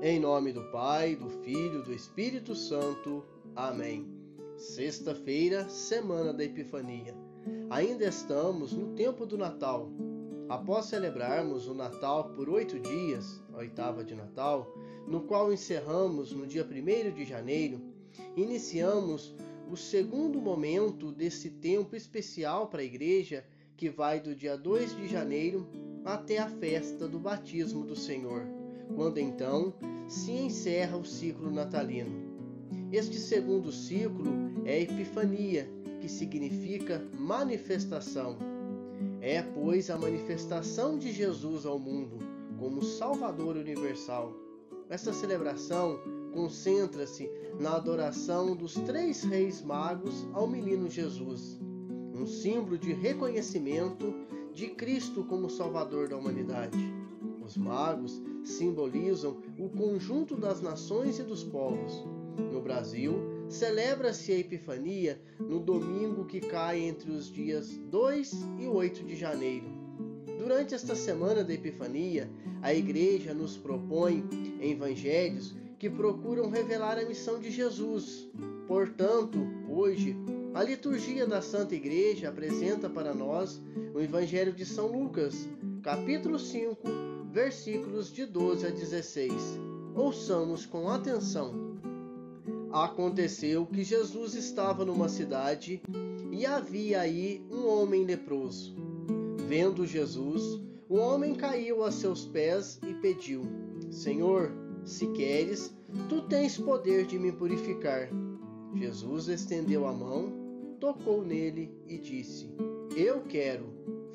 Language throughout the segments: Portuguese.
Em nome do Pai, do Filho, do Espírito Santo. Amém. Sexta-feira, semana da Epifania. Ainda estamos no tempo do Natal. Após celebrarmos o Natal por oito dias, a oitava de Natal, no qual encerramos no dia 1 de janeiro, iniciamos o segundo momento desse tempo especial para a igreja, que vai do dia 2 de janeiro até a festa do batismo do Senhor quando então se encerra o ciclo natalino. Este segundo ciclo é a Epifania, que significa manifestação. É, pois, a manifestação de Jesus ao mundo como Salvador universal. Esta celebração concentra-se na adoração dos três reis magos ao menino Jesus, um símbolo de reconhecimento de Cristo como Salvador da humanidade. Os magos simbolizam o conjunto das nações e dos povos. No Brasil, celebra-se a Epifania no domingo que cai entre os dias 2 e 8 de janeiro. Durante esta semana da Epifania, a Igreja nos propõe evangelhos que procuram revelar a missão de Jesus. Portanto, hoje, a liturgia da Santa Igreja apresenta para nós o Evangelho de São Lucas, capítulo 5, versículos de 12 a 16. Ouçamos com atenção. Aconteceu que Jesus estava numa cidade e havia aí um homem leproso. Vendo Jesus, o homem caiu a seus pés e pediu: Senhor, se queres, tu tens poder de me purificar. Jesus estendeu a mão, tocou nele e disse: Eu quero,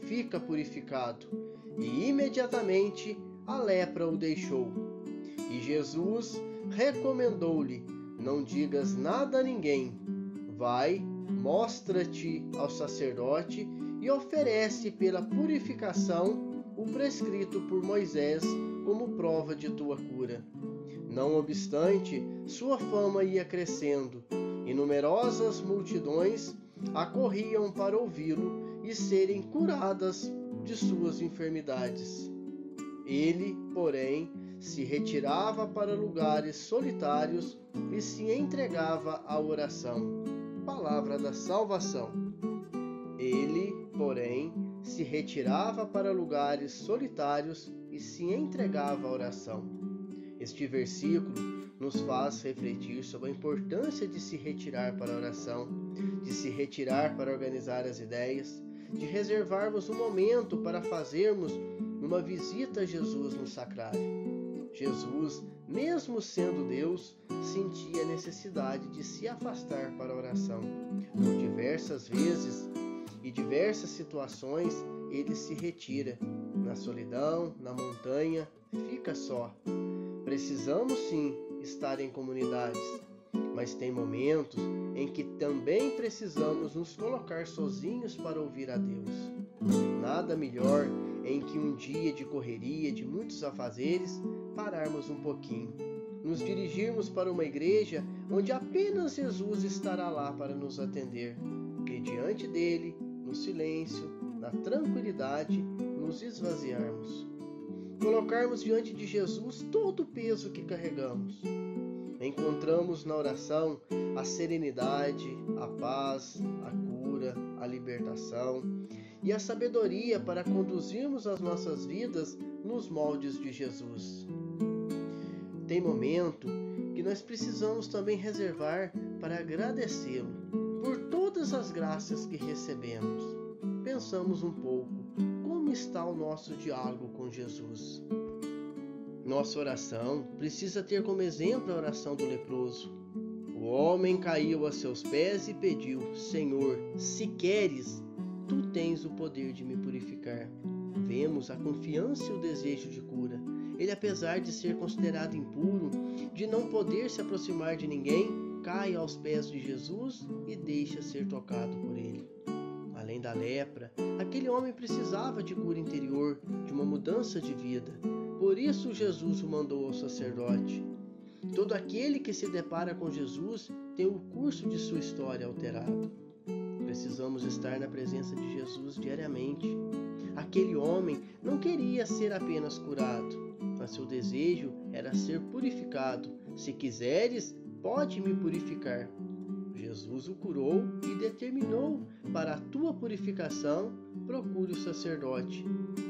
fica purificado e imediatamente a lepra o deixou. E Jesus recomendou-lhe: Não digas nada a ninguém. Vai, mostra-te ao sacerdote e oferece pela purificação o prescrito por Moisés como prova de tua cura. Não obstante, sua fama ia crescendo e numerosas multidões acorriam para ouvi-lo e serem curadas de suas enfermidades. Ele, porém, se retirava para lugares solitários e se entregava à oração. Palavra da salvação. Ele, porém, se retirava para lugares solitários e se entregava à oração. Este versículo nos faz refletir sobre a importância de se retirar para a oração, de se retirar para organizar as ideias, de reservarmos um momento para fazermos uma visita a Jesus no sacrário. Jesus, mesmo sendo Deus, sentia a necessidade de se afastar para a oração. Por diversas vezes e diversas situações, ele se retira. Na solidão, na montanha, fica só. Precisamos sim estar em comunidades, mas tem momentos em que também precisamos nos colocar sozinhos para ouvir a Deus. Nada melhor em que um dia de correria, de muitos afazeres, pararmos um pouquinho, nos dirigirmos para uma igreja onde apenas Jesus estará lá para nos atender e diante dele, no silêncio, na tranquilidade, nos esvaziarmos. Colocarmos diante de Jesus todo o peso que carregamos encontramos na oração a serenidade, a paz, a cura, a libertação e a sabedoria para conduzirmos as nossas vidas nos moldes de Jesus. Tem momento que nós precisamos também reservar para agradecê-lo por todas as graças que recebemos. Pensamos um pouco como está o nosso diálogo com Jesus. Nossa oração precisa ter como exemplo a oração do leproso. O homem caiu a seus pés e pediu: Senhor, se queres, tu tens o poder de me purificar. Vemos a confiança e o desejo de cura. Ele, apesar de ser considerado impuro, de não poder se aproximar de ninguém, cai aos pés de Jesus e deixa ser tocado por ele. Além da lepra, aquele homem precisava de cura interior, de uma mudança de vida. Por isso Jesus o mandou ao sacerdote. Todo aquele que se depara com Jesus tem o curso de sua história alterado. Precisamos estar na presença de Jesus diariamente. Aquele homem não queria ser apenas curado, mas seu desejo era ser purificado. Se quiseres, pode me purificar. Jesus o curou e determinou para a tua purificação, procure o sacerdote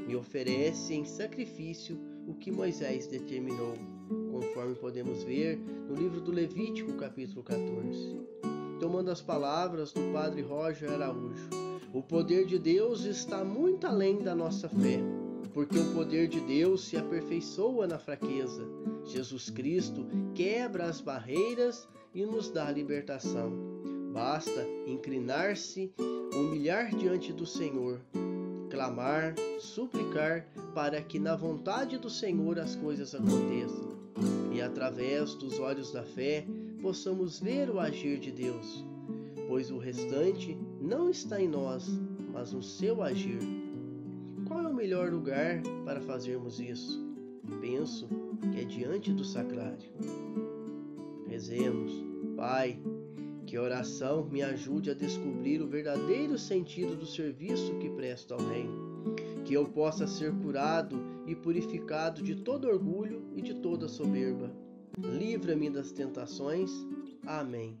e oferece em sacrifício o que Moisés determinou, conforme podemos ver no livro do Levítico, capítulo 14. Tomando as palavras do padre Roger Araújo, o poder de Deus está muito além da nossa fé, porque o poder de Deus se aperfeiçoa na fraqueza. Jesus Cristo quebra as barreiras e nos dá libertação. Basta inclinar-se, humilhar diante do Senhor, clamar, suplicar para que na vontade do Senhor as coisas aconteçam e através dos olhos da fé possamos ver o agir de Deus, pois o restante não está em nós, mas no seu agir. Qual é o melhor lugar para fazermos isso? Penso que é diante do sacrário. Rezemos, Pai, que a oração me ajude a descobrir o verdadeiro sentido do serviço que presto ao Reino, que eu possa ser curado e purificado de todo orgulho e de toda soberba. Livra-me das tentações. Amém.